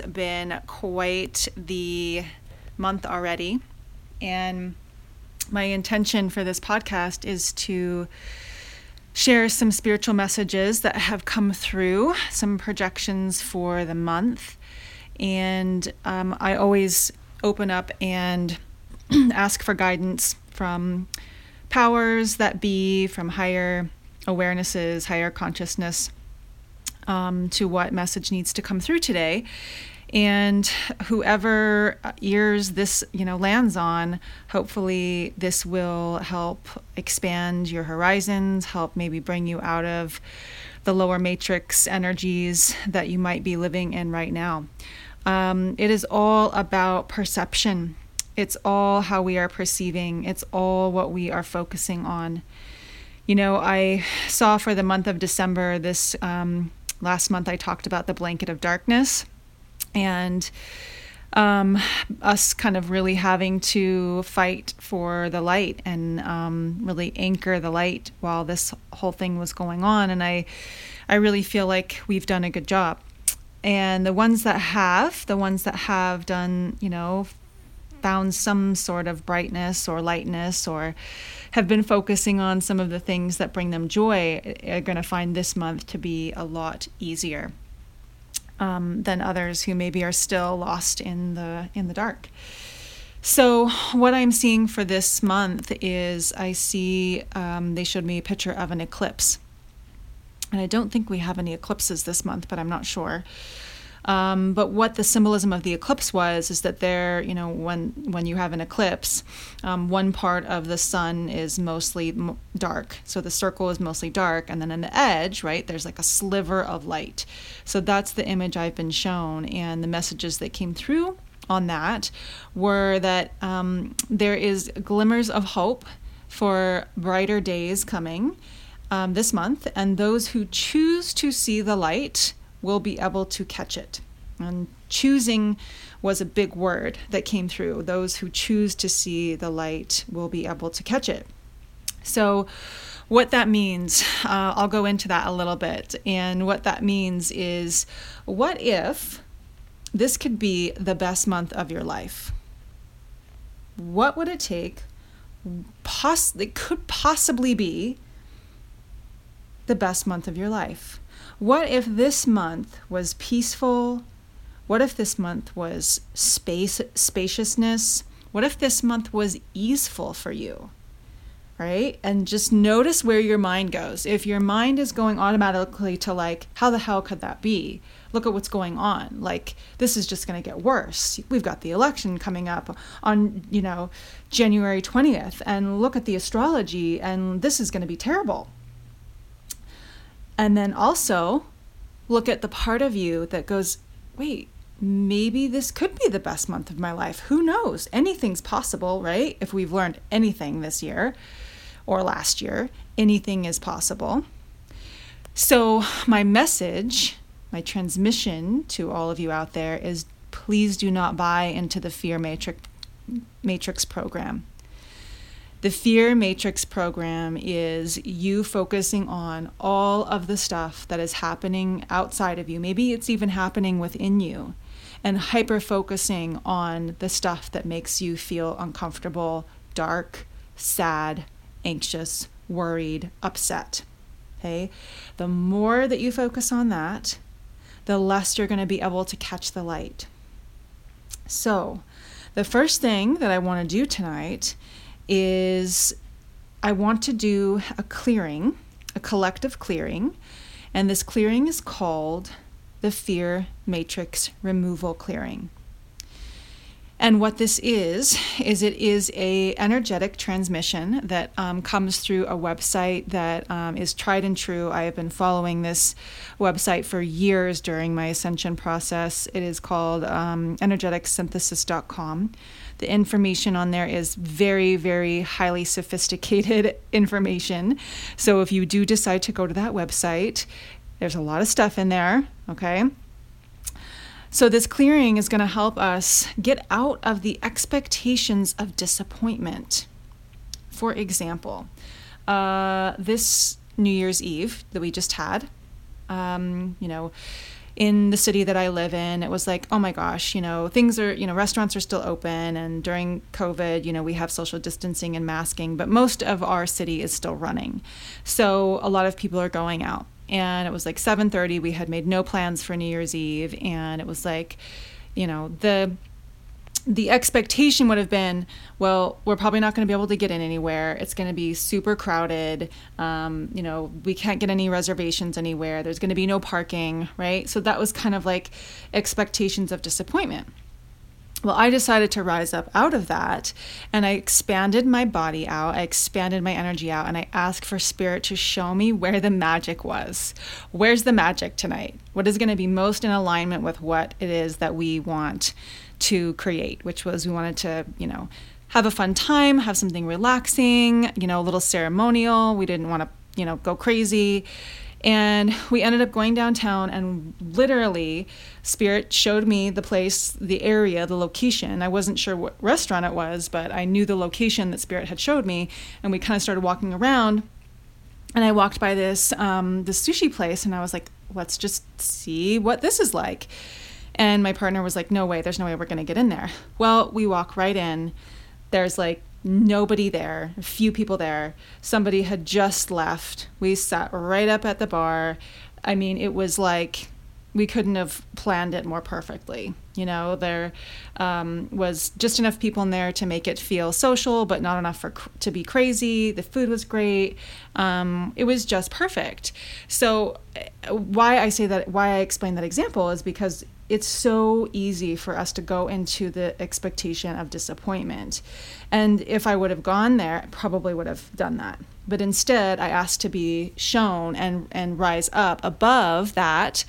Been quite the month already. And my intention for this podcast is to share some spiritual messages that have come through, some projections for the month. And um, I always open up and ask for guidance from powers that be, from higher awarenesses, higher consciousness, um, to what message needs to come through today. And whoever ears this you know lands on hopefully this will help expand your horizons help maybe bring you out of the lower matrix energies that you might be living in right now. Um, it is all about perception. It's all how we are perceiving. It's all what we are focusing on. You know i saw for the month of december this um, last month i talked about the blanket of darkness and um, us kind of really having to fight for the light and um, really anchor the light while this whole thing was going on. And I, I really feel like we've done a good job. And the ones that have, the ones that have done, you know, found some sort of brightness or lightness or have been focusing on some of the things that bring them joy are going to find this month to be a lot easier um, than others who maybe are still lost in the in the dark. So what I'm seeing for this month is I see um, they showed me a picture of an eclipse, and I don't think we have any eclipses this month, but I'm not sure. Um, but what the symbolism of the eclipse was is that there, you know, when when you have an eclipse, um, one part of the sun is mostly dark, so the circle is mostly dark, and then in the edge, right, there's like a sliver of light. So that's the image I've been shown, and the messages that came through on that were that um, there is glimmers of hope for brighter days coming. Um, this month, and those who choose to see the light will be able to catch it. And choosing was a big word that came through. Those who choose to see the light will be able to catch it. So, what that means, uh, I'll go into that a little bit. And what that means is what if this could be the best month of your life? What would it take? Poss- it could possibly be the best month of your life. What if this month was peaceful? What if this month was space spaciousness? What if this month was easeful for you? Right? And just notice where your mind goes. If your mind is going automatically to like, how the hell could that be? Look at what's going on. Like this is just going to get worse. We've got the election coming up on, you know, January 20th and look at the astrology and this is going to be terrible and then also look at the part of you that goes, wait, maybe this could be the best month of my life. Who knows? Anything's possible, right? If we've learned anything this year or last year, anything is possible. So, my message, my transmission to all of you out there is please do not buy into the fear matrix matrix program. The Fear Matrix program is you focusing on all of the stuff that is happening outside of you. Maybe it's even happening within you, and hyper focusing on the stuff that makes you feel uncomfortable, dark, sad, anxious, worried, upset. Okay? The more that you focus on that, the less you're going to be able to catch the light. So, the first thing that I want to do tonight is I want to do a clearing, a collective clearing, and this clearing is called the Fear Matrix Removal Clearing. And what this is is it is a energetic transmission that um, comes through a website that um, is tried and true. I have been following this website for years during my ascension process. It is called um, energeticsynthesis.com. The information on there is very, very highly sophisticated information. So if you do decide to go to that website, there's a lot of stuff in there, okay? So, this clearing is going to help us get out of the expectations of disappointment. For example, uh, this New Year's Eve that we just had, um, you know, in the city that I live in, it was like, oh my gosh, you know, things are, you know, restaurants are still open. And during COVID, you know, we have social distancing and masking, but most of our city is still running. So a lot of people are going out. And it was like 7:30. We had made no plans for New Year's Eve, and it was like, you know, the the expectation would have been, well, we're probably not going to be able to get in anywhere. It's going to be super crowded. Um, you know, we can't get any reservations anywhere. There's going to be no parking, right? So that was kind of like expectations of disappointment. Well, I decided to rise up out of that and I expanded my body out. I expanded my energy out and I asked for spirit to show me where the magic was. Where's the magic tonight? What is going to be most in alignment with what it is that we want to create, which was we wanted to, you know, have a fun time, have something relaxing, you know, a little ceremonial. We didn't want to, you know, go crazy. And we ended up going downtown, and literally, Spirit showed me the place, the area, the location. I wasn't sure what restaurant it was, but I knew the location that Spirit had showed me. And we kind of started walking around. And I walked by this um, this sushi place, and I was like, "Let's just see what this is like." And my partner was like, no way, there's no way we're to get in there. Well, we walk right in. There's like nobody there, a few people there. Somebody had just left. We sat right up at the bar. I mean, it was like we couldn't have planned it more perfectly. You know, there um, was just enough people in there to make it feel social, but not enough for to be crazy. The food was great. Um, it was just perfect. So, uh, why I say that, why I explain that example is because it's so easy for us to go into the expectation of disappointment. And if I would have gone there, I probably would have done that. But instead, I asked to be shown and, and rise up above that,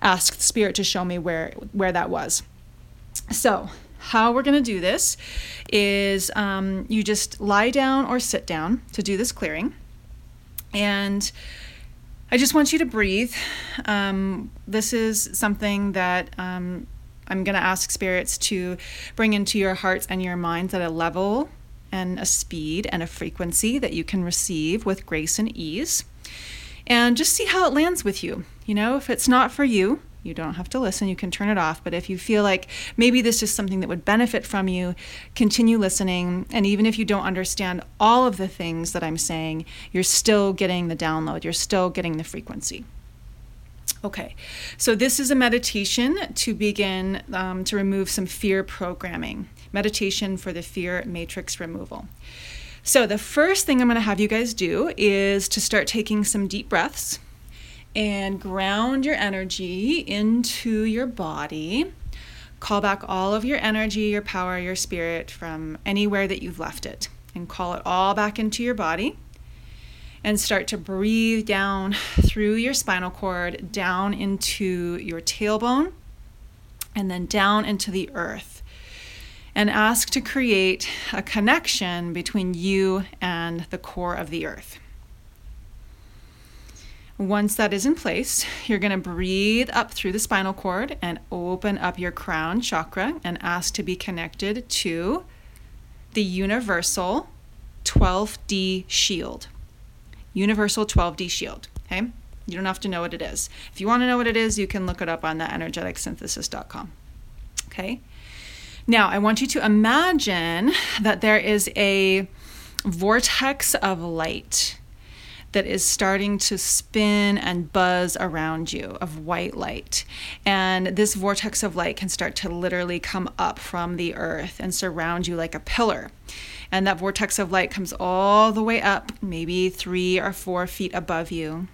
ask the Spirit to show me where, where that was. So, how we're going to do this is um, you just lie down or sit down to do this clearing. And I just want you to breathe. Um, this is something that um, I'm going to ask spirits to bring into your hearts and your minds at a level and a speed and a frequency that you can receive with grace and ease. And just see how it lands with you. You know, if it's not for you, you don't have to listen, you can turn it off. But if you feel like maybe this is something that would benefit from you, continue listening. And even if you don't understand all of the things that I'm saying, you're still getting the download, you're still getting the frequency. Okay, so this is a meditation to begin um, to remove some fear programming, meditation for the fear matrix removal. So, the first thing I'm going to have you guys do is to start taking some deep breaths and ground your energy into your body. Call back all of your energy, your power, your spirit from anywhere that you've left it, and call it all back into your body. And start to breathe down through your spinal cord, down into your tailbone, and then down into the earth. And ask to create a connection between you and the core of the earth. Once that is in place, you're going to breathe up through the spinal cord and open up your crown chakra and ask to be connected to the universal 12D shield. Universal 12D shield. Okay? You don't have to know what it is. If you want to know what it is, you can look it up on the energeticsynthesis.com. Okay? Now, I want you to imagine that there is a vortex of light that is starting to spin and buzz around you of white light. And this vortex of light can start to literally come up from the earth and surround you like a pillar. And that vortex of light comes all the way up, maybe three or four feet above you,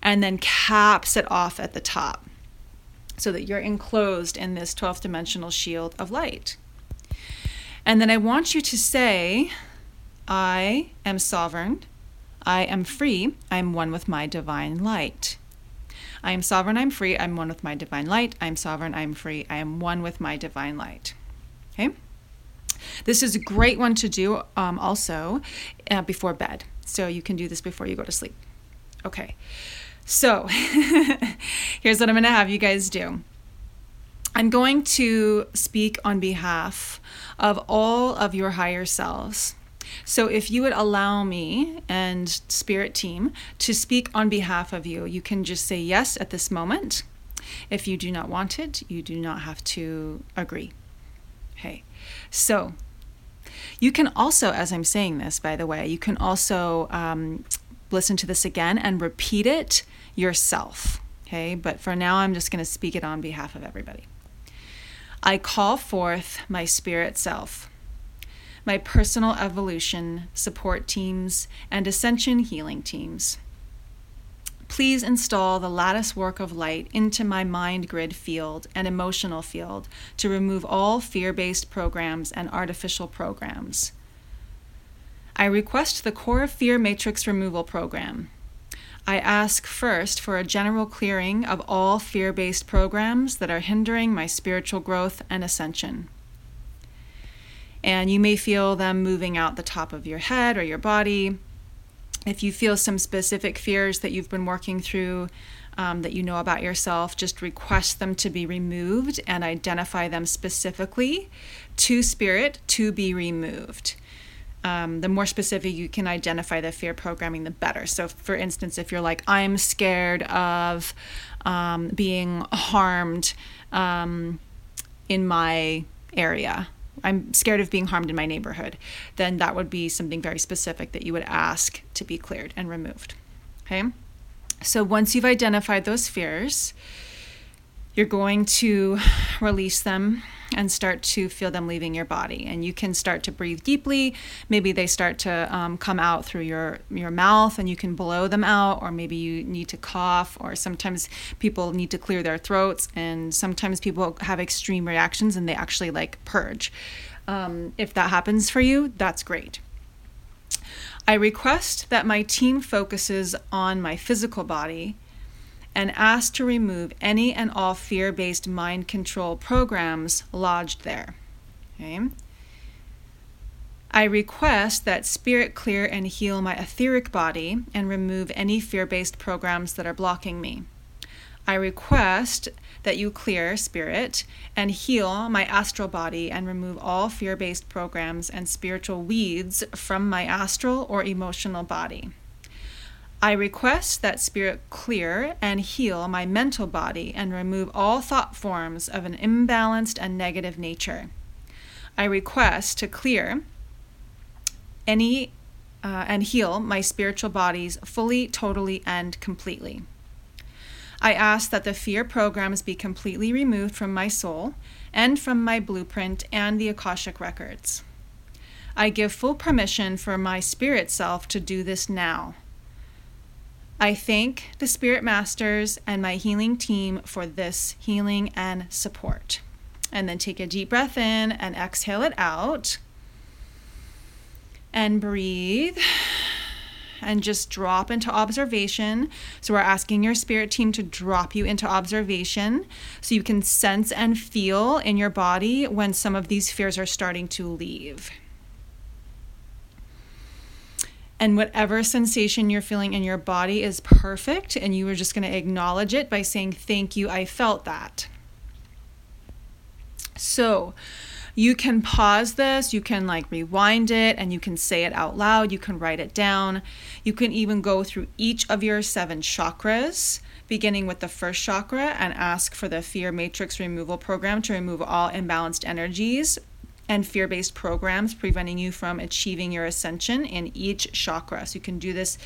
and then caps it off at the top so that you're enclosed in this 12th dimensional shield of light. And then I want you to say, I am sovereign I am free, I am one with my divine light. I am sovereign, I'm free, I'm one with my divine light. I am sovereign, I am free, I am one with my divine light. Okay? This is a great one to do um, also uh, before bed. So you can do this before you go to sleep. Okay, so here's what I'm going to have you guys do. I'm going to speak on behalf of all of your higher selves so if you would allow me and spirit team to speak on behalf of you, you can just say yes at this moment. If you do not want it, you do not have to agree. Okay, so you can also, as I'm saying this, by the way, you can also um, listen to this again and repeat it yourself. Okay, but for now, I'm just going to speak it on behalf of everybody. I call forth my spirit self, my personal evolution support teams, and ascension healing teams. Please install the lattice work of light into my mind grid field and emotional field to remove all fear based programs and artificial programs. I request the Core Fear Matrix Removal Program. I ask first for a general clearing of all fear based programs that are hindering my spiritual growth and ascension. And you may feel them moving out the top of your head or your body if you feel some specific fears that you've been working through um, that you know about yourself, just request them to be removed and identify them specifically to spirit to be removed. Um, the more specific you can identify the fear programming, the better. So, for instance, if you're like, I'm scared of um, being harmed um, in my area, I'm scared of being harmed in my neighborhood, then that would be something very specific that you would ask to be cleared and removed. Okay? So once you've identified those fears, you're going to release them and start to feel them leaving your body. And you can start to breathe deeply. Maybe they start to um, come out through your, your mouth and you can blow them out, or maybe you need to cough, or sometimes people need to clear their throats, and sometimes people have extreme reactions and they actually like purge. Um, if that happens for you, that's great. I request that my team focuses on my physical body and ask to remove any and all fear based mind control programs lodged there. Okay. I request that Spirit clear and heal my etheric body and remove any fear based programs that are blocking me. I request that you clear, Spirit, and heal my astral body and remove all fear based programs and spiritual weeds from my astral or emotional body. I request that Spirit clear and heal my mental body and remove all thought forms of an imbalanced and negative nature. I request to clear any uh, and heal my spiritual bodies fully, totally, and completely. I ask that the fear programs be completely removed from my soul and from my blueprint and the Akashic records. I give full permission for my spirit self to do this now. I thank the Spirit Masters and my healing team for this healing and support. And then take a deep breath in and exhale it out. And breathe and just drop into observation. So, we're asking your spirit team to drop you into observation so you can sense and feel in your body when some of these fears are starting to leave. And whatever sensation you're feeling in your body is perfect, and you are just going to acknowledge it by saying, Thank you, I felt that. So, you can pause this, you can like rewind it, and you can say it out loud. You can write it down. You can even go through each of your seven chakras, beginning with the first chakra, and ask for the fear matrix removal program to remove all imbalanced energies and fear based programs preventing you from achieving your ascension in each chakra. So you can do this,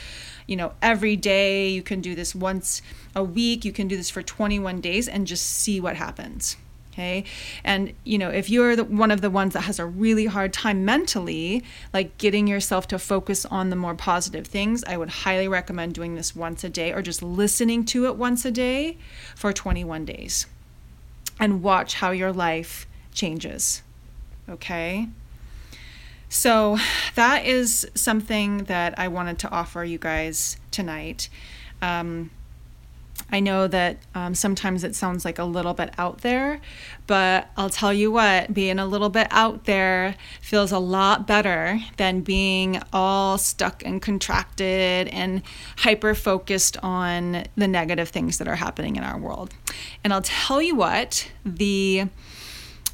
you know, every day. You can do this once a week. You can do this for 21 days and just see what happens okay and you know if you're the, one of the ones that has a really hard time mentally like getting yourself to focus on the more positive things i would highly recommend doing this once a day or just listening to it once a day for 21 days and watch how your life changes okay so that is something that i wanted to offer you guys tonight um, I know that um, sometimes it sounds like a little bit out there, but I'll tell you what, being a little bit out there feels a lot better than being all stuck and contracted and hyper focused on the negative things that are happening in our world. And I'll tell you what, the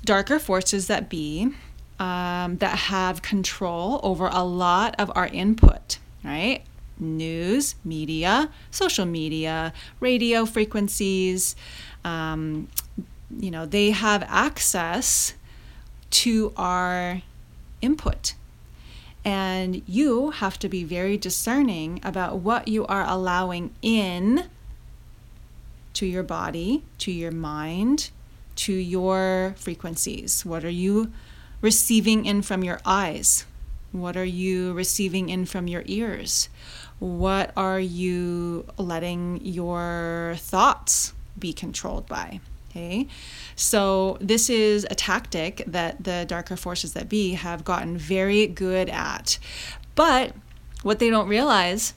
darker forces that be um, that have control over a lot of our input, right? news, media, social media, radio frequencies, um, you know, they have access to our input. And you have to be very discerning about what you are allowing in to your body, to your mind, to your frequencies. What are you receiving in from your eyes? What are you receiving in from your ears? What are you letting your thoughts be controlled by? Okay. So, this is a tactic that the darker forces that be have gotten very good at. But what they don't realize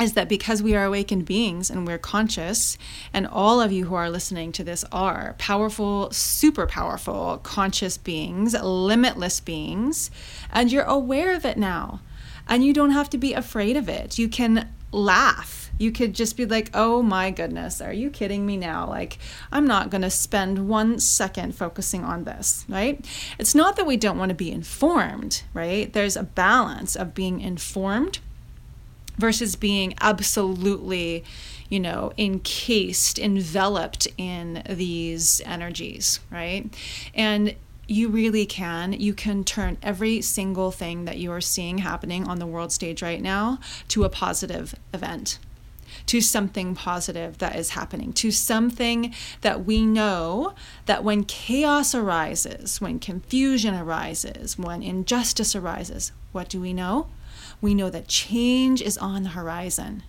is that because we are awakened beings and we're conscious, and all of you who are listening to this are powerful, super powerful, conscious beings, limitless beings, and you're aware of it now. And you don't have to be afraid of it. You can laugh. You could just be like, oh my goodness, are you kidding me now? Like, I'm not going to spend one second focusing on this, right? It's not that we don't want to be informed, right? There's a balance of being informed versus being absolutely, you know, encased, enveloped in these energies, right? And you really can. You can turn every single thing that you are seeing happening on the world stage right now to a positive event, to something positive that is happening, to something that we know that when chaos arises, when confusion arises, when injustice arises, what do we know? We know that change is on the horizon.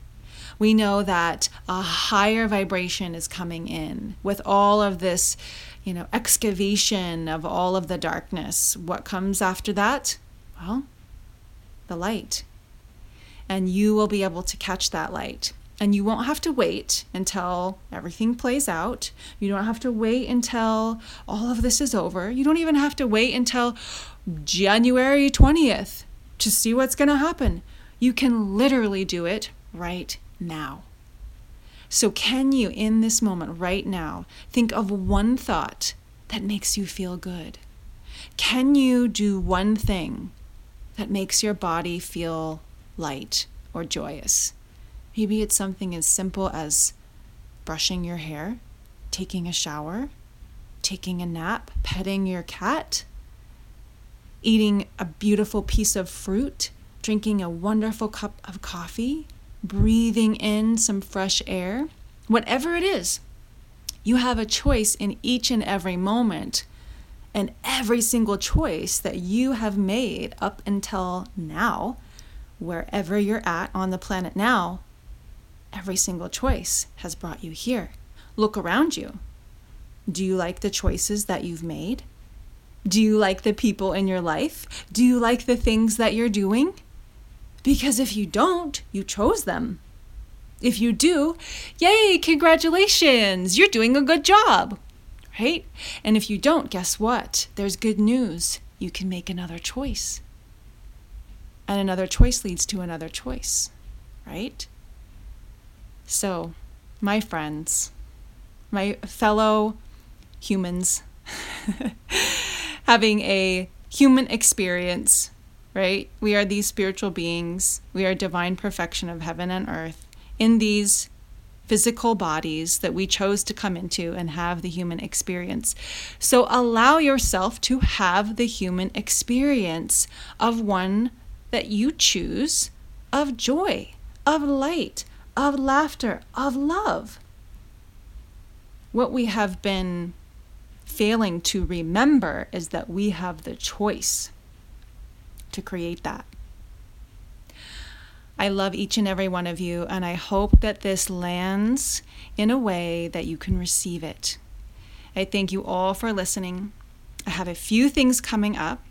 We know that a higher vibration is coming in with all of this you know, excavation of all of the darkness. What comes after that? Well, the light. And you will be able to catch that light. And you won't have to wait until everything plays out. You don't have to wait until all of this is over. You don't even have to wait until January 20th to see what's going to happen. You can literally do it right now. So, can you, in this moment, right now, think of one thought that makes you feel good? Can you do one thing that makes your body feel light or joyous? Maybe it's something as simple as brushing your hair, taking a shower, taking a nap, petting your cat, eating a beautiful piece of fruit, drinking a wonderful cup of coffee, breathing in some fresh air, whatever it is, you have a choice in each and every moment. And every single choice that you have made up until now, wherever you're at on the planet now, every single choice has brought you here. Look around you. Do you like the choices that you've made? Do you like the people in your life? Do you like the things that you're doing? Because if you don't, you chose them. If you do, yay, congratulations, you're doing a good job, right? And if you don't, guess what? There's good news. You can make another choice. And another choice leads to another choice, right? So, my friends, my fellow humans, having a human experience right? We are these spiritual beings. We are divine perfection of heaven and earth in these physical bodies that we chose to come into and have the human experience. So allow yourself to have the human experience of one that you choose of joy, of light, of laughter, of love. What we have been failing to remember is that we have the choice to create that. I love each and every one of you, and I hope that this lands in a way that you can receive it. I thank you all for listening. I have a few things coming up.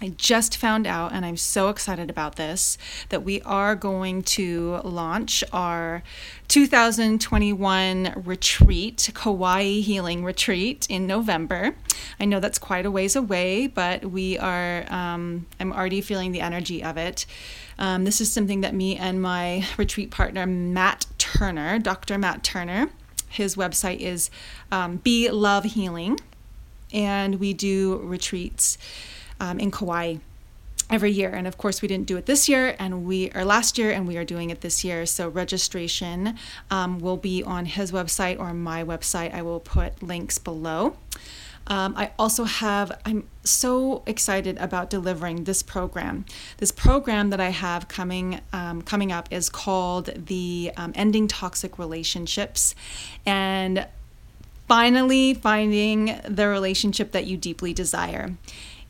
I just found out, and I'm so excited about this, that we are going to launch our 2021 retreat, Kauai Healing Retreat, in November. I know that's quite a ways away, but we are, um, I'm already feeling the energy of it. Um, this is something that me and my retreat partner, Matt Turner, Dr. Matt Turner, his website is um, Be Love Healing, and we do retreats um, in Kauai. every year. And of course, we didn't do it this year, and we are last year, and we are doing it this year. So registration um, will be on his website or my website. I will put links below. Um, I also have, I'm so excited about delivering this program. This program that I have coming, um, coming up is called the um, Ending Toxic Relationships. And finally finding the relationship that you deeply desire.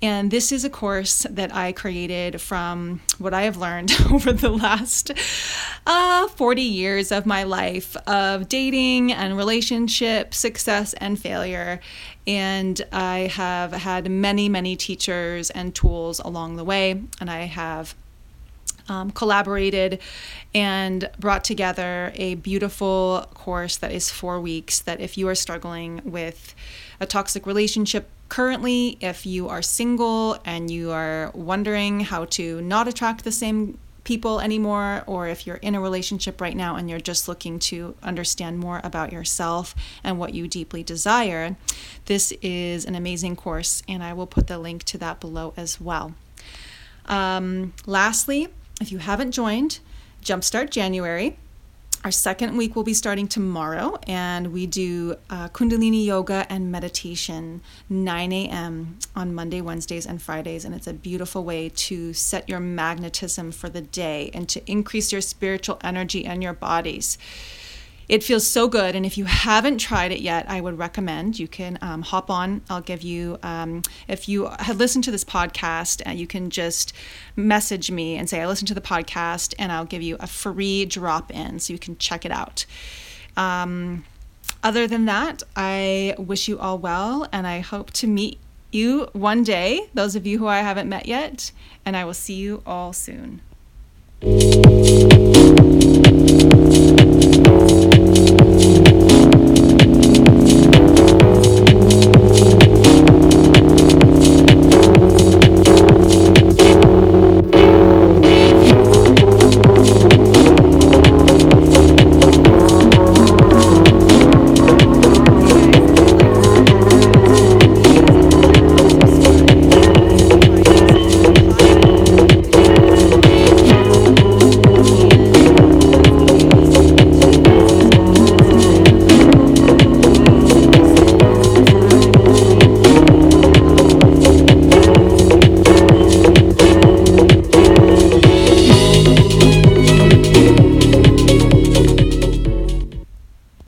And this is a course that I created from what I have learned over the last uh, 40 years of my life of dating and relationship success and failure. And I have had many, many teachers and tools along the way. And I have um, collaborated and brought together a beautiful course that is four weeks. That if you are struggling with a toxic relationship currently, if you are single and you are wondering how to not attract the same people anymore, or if you're in a relationship right now and you're just looking to understand more about yourself and what you deeply desire, this is an amazing course, and I will put the link to that below as well. Um, lastly, if you haven't joined Jumpstart January, our second week will be starting tomorrow, and we do uh, Kundalini yoga and meditation 9 a.m. on Monday, Wednesdays, and Fridays. And it's a beautiful way to set your magnetism for the day and to increase your spiritual energy and your bodies. It feels so good. And if you haven't tried it yet, I would recommend you can um, hop on. I'll give you, um, if you have listened to this podcast, uh, you can just message me and say, I listened to the podcast, and I'll give you a free drop in so you can check it out. Um, other than that, I wish you all well, and I hope to meet you one day, those of you who I haven't met yet, and I will see you all soon.